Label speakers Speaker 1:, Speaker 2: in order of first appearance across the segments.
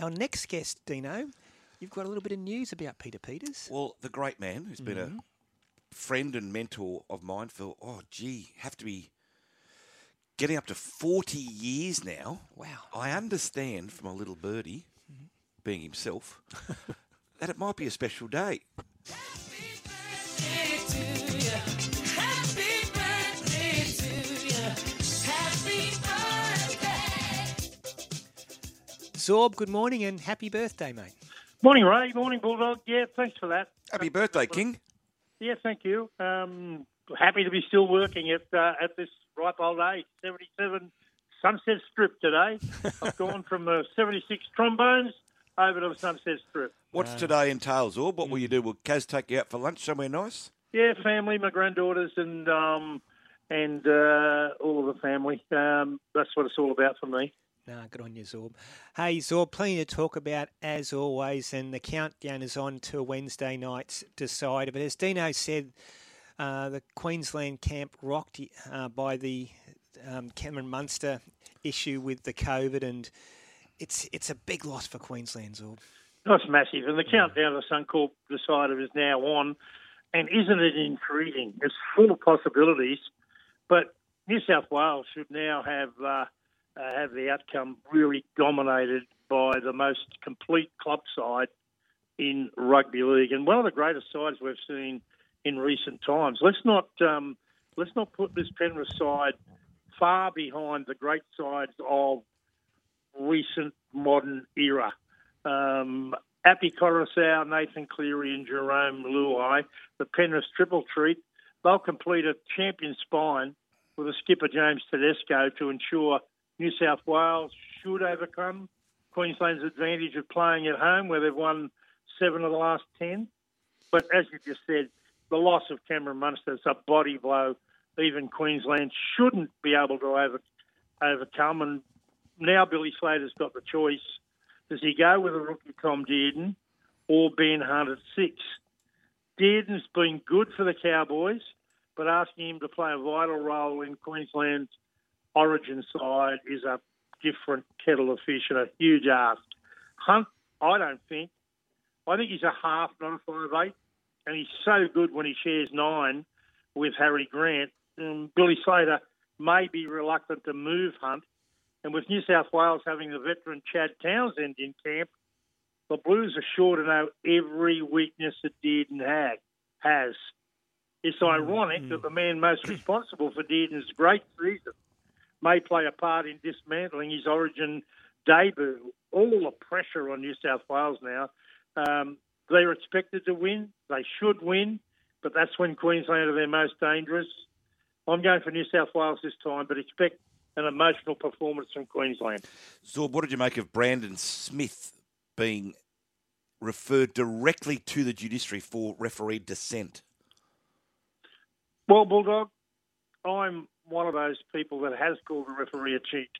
Speaker 1: Our next guest, Dino, you've got a little bit of news about Peter Peters.
Speaker 2: Well, the great man who's been
Speaker 1: Mm-hmm.
Speaker 2: a friend and mentor of mine for, oh, gee, have to be getting up to 40 years now.
Speaker 1: Wow.
Speaker 2: I understand from a little birdie,
Speaker 1: Mm-hmm.
Speaker 2: being himself, that it might be a special day.
Speaker 1: Zorb, good morning and happy birthday, mate.
Speaker 3: Morning, Ray. Morning, Bulldog. Yeah, thanks for that.
Speaker 2: Happy birthday, King.
Speaker 3: Yeah, thank you. Um, happy to be still working at uh, at this ripe old age, 77 Sunset Strip today. I've gone from the 76 trombones over to the Sunset Strip.
Speaker 2: What's today entails, or what will you do? Will Kaz take you out for lunch somewhere nice?
Speaker 3: Yeah, family, my granddaughters, and um, and uh, all of the family. Um, that's what it's all about for me.
Speaker 1: Nah, good on you, Zorb. Hey, Zorb, plenty to talk about as always, and the countdown is on to Wednesday night's decider. But as Dino said, uh, the Queensland camp rocked uh, by the um, Cameron Munster issue with the COVID, and it's it's a big loss for Queensland, Zorb.
Speaker 3: That's massive. And the countdown to the Suncorp decider is now on. And isn't it intriguing? It's full of possibilities. But New South Wales should now have uh, uh, have the outcome really dominated by the most complete club side in rugby league and one of the greatest sides we've seen in recent times. Let's not um, let's not put this Penrith side far behind the great sides of recent modern era. Um, Api Koroisau, Nathan Cleary, and Jarome Luai, the Penrith triple treat, they'll complete a champion spine with a skipper James Tedesco to ensure New South Wales should overcome Queensland's advantage of playing at home, where they've won seven of the last ten. But as you just said, the loss of Cameron Munster is a body blow. Even Queensland shouldn't be able to over, overcome. And now Billy Slater's got the choice. Does he go with a rookie Tom Dearden or Ben Hunt at six? Dearden's been good for the Cowboys, but asking him to play a vital role in Queensland's origin side is a different kettle of fish and a huge ask. Hunt, I don't think. I think he's a half, not a five eight, and he's so good when he shares nine with Harry Grant. Um, Billy Slater may be reluctant to move Hunt, and with New South Wales having the veteran Chad Townsend in camp, the Blues are sure to know every weakness that Dearden had, has. It's ironic that the man most responsible for Dearden's great season may play a part in dismantling his origin debut. All the pressure on New South Wales now. Um, they're expected to win. They should win, but that's when Queensland are their most dangerous. I'm going for New South Wales this time, but expect an emotional performance from Queensland.
Speaker 2: Zorb, what did you make of Brandon Smith being referred directly to the judiciary for referee dissent?
Speaker 3: Well, Bulldog, I'm one of those people that has called the referee a cheat.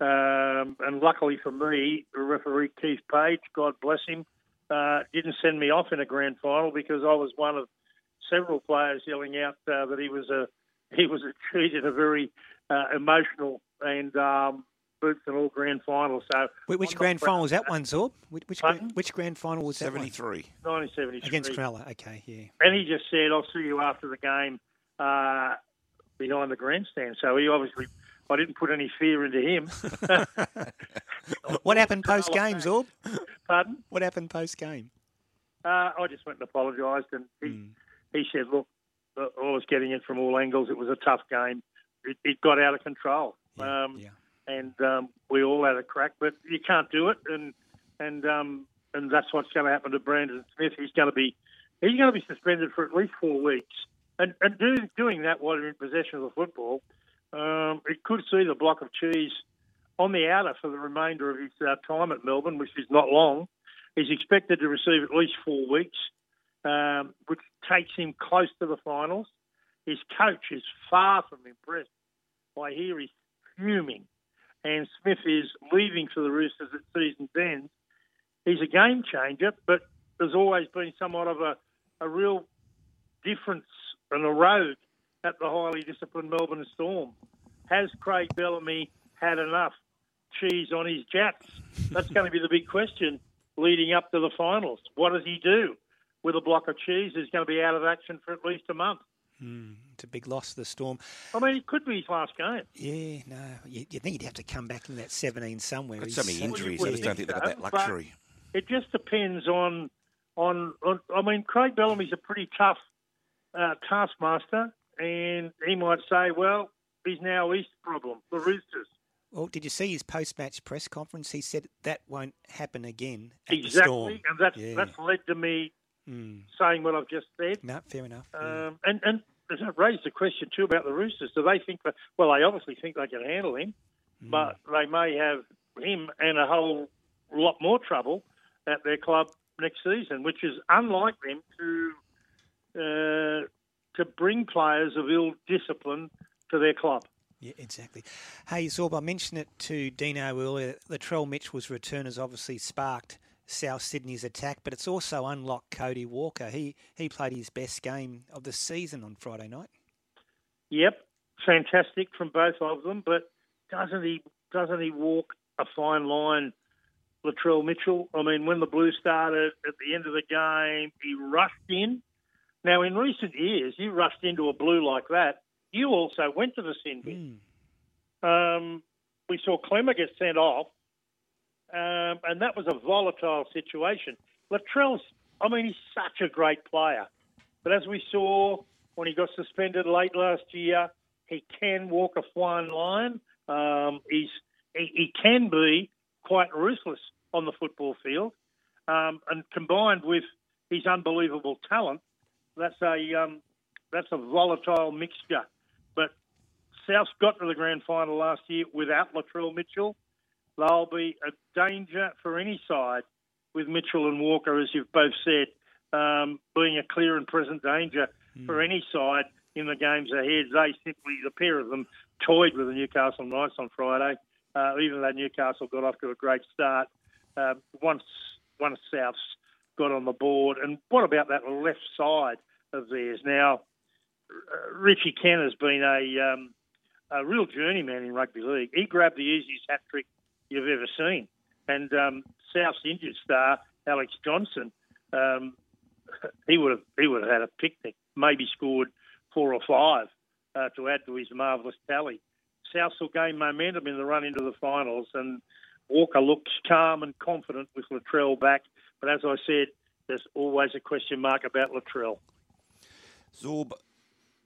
Speaker 3: Um, and luckily for me, the referee Keith Page, God bless him, uh, didn't send me off in a grand final because I was one of several players yelling out uh, that he was a he was a cheat in a very uh, emotional and um, boots and all grand final. So
Speaker 1: Wh- Which grand final was that one, Zorb? Which which, grand, which grand final was that
Speaker 2: 73.
Speaker 3: 1973
Speaker 1: Against Cronulla. Okay, yeah.
Speaker 3: And he just said, "I'll see you after the game uh, behind the grandstand." So he obviously, I didn't put any fear into him.
Speaker 1: What happened post game, Zorb?
Speaker 3: Pardon?
Speaker 1: What happened post game?
Speaker 3: Uh, I just went and apologised, and he,
Speaker 1: Hmm.
Speaker 3: he said, "Look, I was getting it from all angles. It was a tough game. It, it got out of control,
Speaker 1: Yeah,
Speaker 3: um,
Speaker 1: yeah.
Speaker 3: and um, we all had a crack. But you can't do it, and and um, and that's what's going to happen to Brandon Smith. He's going to be he's going to be suspended for at least four weeks, and and doing doing that while you're in possession of the football, um, it could see the block of cheese on the outer for the remainder of his uh, time at Melbourne, which is not long. He's expected to receive at least four weeks, um, which takes him close to the finals. His coach is far from impressed. I hear he's fuming, and Smith is leaving for the Roosters at season's end. He's a game changer, but there's always been somewhat of a, a real difference and a rogue at the highly disciplined Melbourne Storm. Has Craig Bellamy had enough? cheese on his jacks? That's going to be the big question leading up to the finals. What does he do with a block of cheese? He's going to be out of action for at least a month.
Speaker 1: Mm, it's a big loss to the Storm.
Speaker 3: I mean, it could be his last game.
Speaker 1: Yeah, no. You, you think he'd have to come back in that 17 somewhere.
Speaker 2: Got so many injuries, I just don't think they've got that luxury.
Speaker 3: It just depends on, on, on, I mean, Craig Bellamy's a pretty tough uh, taskmaster, and he might say, well, he's now East problem, the Roosters.
Speaker 1: Well, did you see his post-match press conference? He said that won't happen again.
Speaker 3: exactly, and that's yeah. that's led to me mm. saying what I've just said.
Speaker 1: No, fair enough.
Speaker 3: Um, yeah. And and it raised the question too about the Roosters. Do they think that? Well, they obviously think they can handle him, mm. but they may have him and a whole lot more trouble at their club next season, which is unlike them to uh, to bring players of ill discipline to their club.
Speaker 1: Yeah, exactly. Hey, Zorb, I mentioned it to Dino earlier. Latrell Mitchell's return has obviously sparked South Sydney's attack, but it's also unlocked Cody Walker. He he played his best game of the season on Friday night.
Speaker 3: Yep, fantastic from both of them. But doesn't he doesn't he walk a fine line, Latrell Mitchell? I mean, when the Blues started at the end of the game, he rushed in. Now, in recent years, you rushed into a blue like that you also went to the sin bin. Mm. Um, we saw Klemmer get sent off, um, and that was a volatile situation. Latrell's, I mean, he's such a great player. But as we saw when he got suspended late last year, he can walk a fine line. Um, he's he, he, can be quite ruthless on the football field, um, and combined with his unbelievable talent, that's a um, that's a volatile mixture But South's got to the grand final last year without Latrell Mitchell. They'll be a danger for any side with Mitchell and Walker, as you've both said, um, being a clear and present danger mm. for any side in the games ahead. They simply, the pair of them, toyed with the Newcastle Knights on Friday. Uh, even though Newcastle got off to a great start, uh, once once South's got on the board, and what about that left side of theirs? Now, Richie Kent has been a um, a real journeyman in rugby league. He grabbed the easiest hat trick you've ever seen. And um, South's injured star Alex Johnston, um, he would have he would have had a picnic. Maybe scored four or five uh, to add to his marvellous tally. South will gain momentum in the run into the finals, and Walker looks calm and confident with Latrell back. But as I said, there's always a question mark about Latrell.
Speaker 2: Zorb,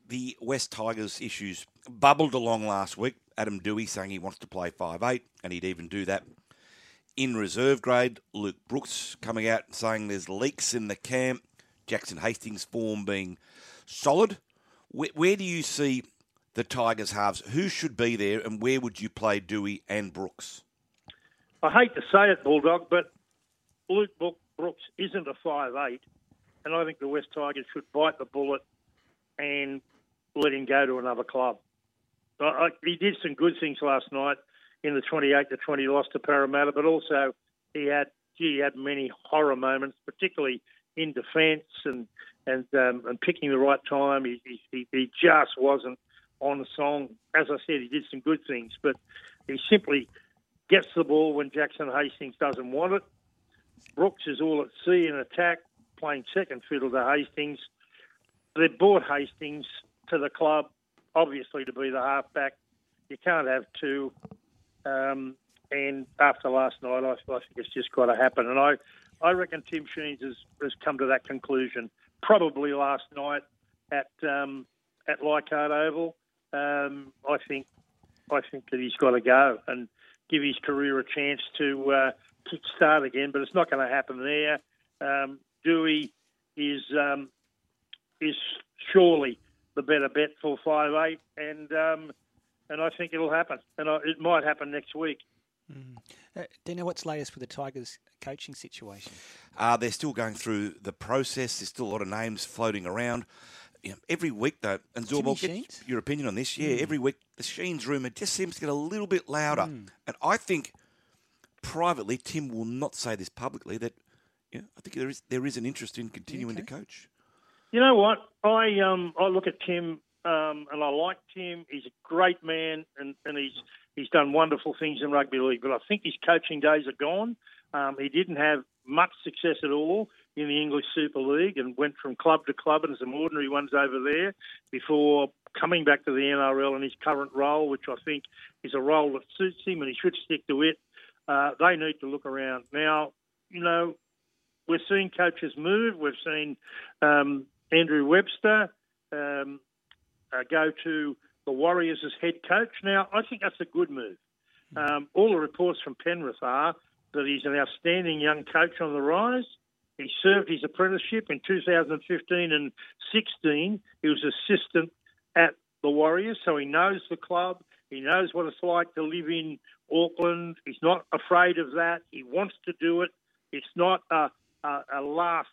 Speaker 2: the West Tigers issues bubbled along last week. Adam Doueihi saying he wants to play five eight, and he'd even do that in reserve grade. Luke Brooks coming out and saying there's leaks in the camp. Jackson Hastings' form being solid. Where, where do you see the Tigers halves? Who should be there, and where would you play Doueihi and Brooks?
Speaker 3: I hate to say it, Bulldog, but Luke Brooks isn't a five eight, and I think the West Tigers should bite the bullet and let him go to another club. I, I, he did some good things last night in the 28 to 20 loss to Parramatta, but also he had gee, he had many horror moments, particularly in defence and and um, and picking the right time. He, he he just wasn't on the song. As I said, he did some good things, but he simply gets the ball when Jackson Hastings doesn't want it. Brooks is all at sea in attack, playing second fiddle to Hastings. They bought Hastings to the club, obviously, to be the halfback. You can't have two. Um, and after last night, I, I think it's just got to happen. And I, I reckon Tim Sheens has, has come to that conclusion probably last night at um, at Leichhardt Oval. Um, I think I think that he's got to go and give his career a chance to uh, kick start again. But it's not going to happen there. Um, Doueihi is um, is surely the better bet for five eight, and um, and I think it'll happen, and I, it might happen next week.
Speaker 1: Mm. Uh, do you know what's latest with the Tigers coaching situation?
Speaker 2: Uh, they're still going through the process. There's still a lot of names floating around. You know, every week, though, and Zorbo, get your opinion on this. Yeah, mm. every week the Sheens rumour just seems to get a little bit louder, mm. and I think privately Tim will not say this publicly that. You know, I think there is there is an interest in continuing okay. to coach.
Speaker 3: You know what? I um I look at Tim um, and I like Tim. He's a great man, and, and he's He's done wonderful things in rugby league, but I think his coaching days are gone. Um, he didn't have much success at all in the English Super League and went from club to club and some ordinary ones over there before coming back to the NRL in his current role, which I think is a role that suits him and he should stick to it. Uh, they need to look around. Now, you know, we're seeing coaches move. We've seen um, Andrew Webster um, go to the Warriors as head coach. Now, I think that's a good move. Um, all the reports from Penrith are that he's an outstanding young coach on the rise. He served his apprenticeship in 2015 and 16. He was assistant at the Warriors, so he knows the club. He knows what it's like to live in Auckland. He's not afraid of that. He wants to do it. It's not a, a, a last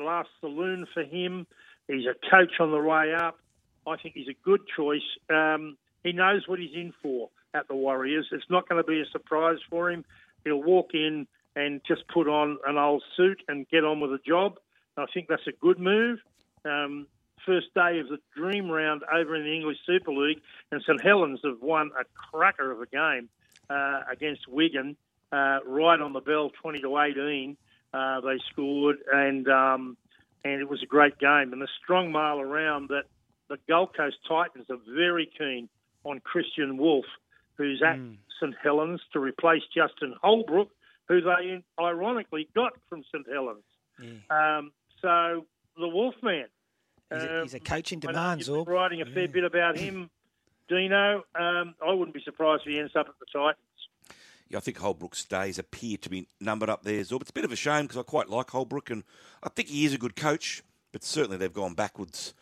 Speaker 3: last saloon for him. He's a coach on the way up. I think he's a good choice. Um, he knows what he's in for at the Warriors. It's not going to be a surprise for him. He'll walk in and just put on an old suit and get on with the job. I think that's a good move. Um, first day of the dream round over in the English Super League, and St Helens have won a cracker of a game uh, against Wigan, uh, right on the bell, 20 to 18. Uh, they scored, and um, and it was a great game. And the strong mail around that the Gold Coast Titans are very keen on Kristian Woolf, who's at mm. St Helens to replace Justin Holbrook, who they ironically got from St Helens. Yeah. Um, so the Wolfman.
Speaker 1: He's a, he's a um, coach in demand, Zorb.
Speaker 3: Writing a fair yeah. bit about him, Dino. Um, I wouldn't be surprised if he ends up at the Titans.
Speaker 2: Yeah, I think Holbrook's days appear to be numbered up there, Zorb. It's a bit of a shame because I quite like Holbrook and I think he is a good coach, but certainly they've gone backwards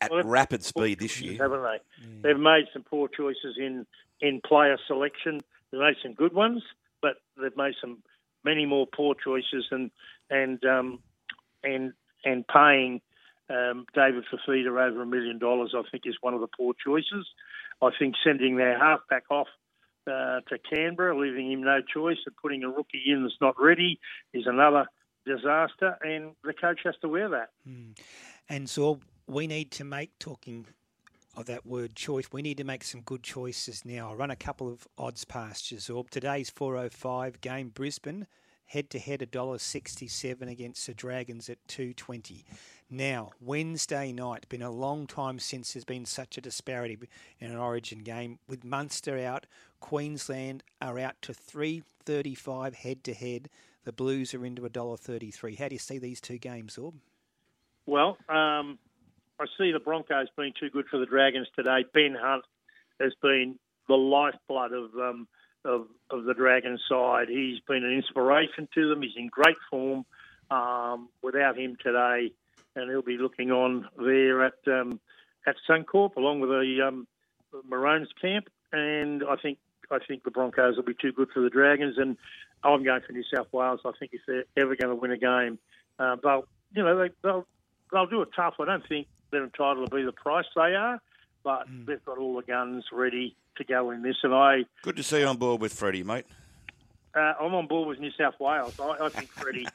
Speaker 2: at well, rapid speed this year,
Speaker 3: haven't they? Mm. They've made some poor choices in in player selection. They've made some good ones, but they've made some many more poor choices and and um, and and paying um, David Fifita over a million dollars. I think is one of the poor choices. I think sending their halfback off uh, to Canberra, leaving him no choice, and putting a rookie in that's not ready is another disaster, and the coach has to wear that.
Speaker 1: Mm. And so we need to make talking of that word choice. We need to make some good choices now. I run a couple of odds past you. Today's 405 game Brisbane head to head $1.67 against the Dragons at 220. Now, Wednesday night, been a long time since there's been such a disparity in an origin game. With Munster out, Queensland are out to 335 head to head. The Blues are into $1.33. How do you see these two games, Zorb?
Speaker 3: Well, um, I see the Broncos being too good for the Dragons today. Ben Hunt has been the lifeblood of um, of, of the Dragons side. He's been an inspiration to them. He's in great form. Um, without him today, and he'll be looking on there at um, at Suncorp along with the um, Maroons camp. And I think I think the Broncos will be too good for the Dragons. And I'm going for New South Wales. I think if they're ever going to win a game, uh, they'll you know they, they'll they'll do it tough. I don't think they're entitled to be the price they are, but mm. they've got all the guns ready to go in this. And I
Speaker 2: good to see you on board with Freddie, mate.
Speaker 3: Uh, I'm on board with New South Wales. I, I think Freddie.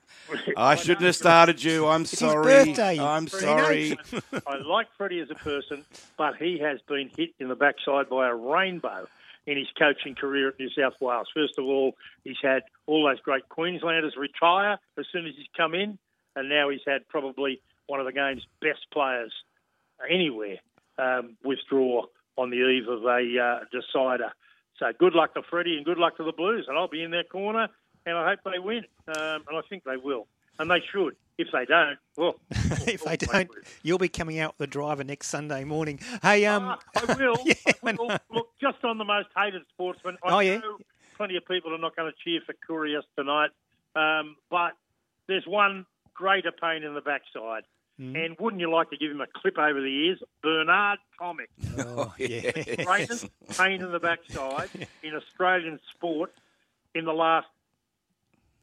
Speaker 2: I shouldn't have started you. I'm
Speaker 1: it's
Speaker 2: sorry.
Speaker 1: His birthday.
Speaker 2: I'm sorry.
Speaker 3: I like Freddie as a person, but he has been hit in the backside by a rainbow in his coaching career at New South Wales. First of all, he's had all those great Queenslanders retire as soon as he's come in, and now he's had probably one of the game's best players anywhere um, withdraw on the eve of a uh, decider. So good luck to Freddie and good luck to the Blues, and I'll be in their corner, and I hope they win, um, and I think they will, and they should. If they don't, well,
Speaker 1: if they don't, you'll be coming out with the driver next Sunday morning. Hey, um, uh,
Speaker 3: I will. yeah, I will. Look, just on the most hated sportsman. I
Speaker 1: oh yeah.
Speaker 3: Plenty of people are not going to cheer for Kyrgios tonight, um, but there's one greater pain in the backside, Mm. And wouldn't you like to give him a clip over the ears? Bernard Tomic.
Speaker 1: Oh, yeah.
Speaker 3: Greatest pain in the backside in Australian sport in the last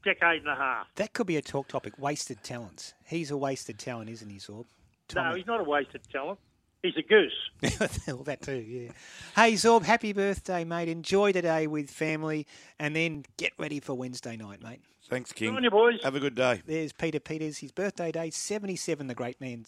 Speaker 3: decade and a half.
Speaker 1: That could be a talk topic. Wasted talents. He's a wasted talent, isn't he, Zorb?
Speaker 3: No, he's not a wasted talent. He's a goose.
Speaker 1: well, that too, yeah. Hey, Zorb, happy birthday, mate. Enjoy today with family and then get ready for Wednesday night, mate.
Speaker 2: Thanks, King.
Speaker 3: on you, boys.
Speaker 2: Have a good day.
Speaker 1: There's Peter Peters. His birthday day, 77, the great man.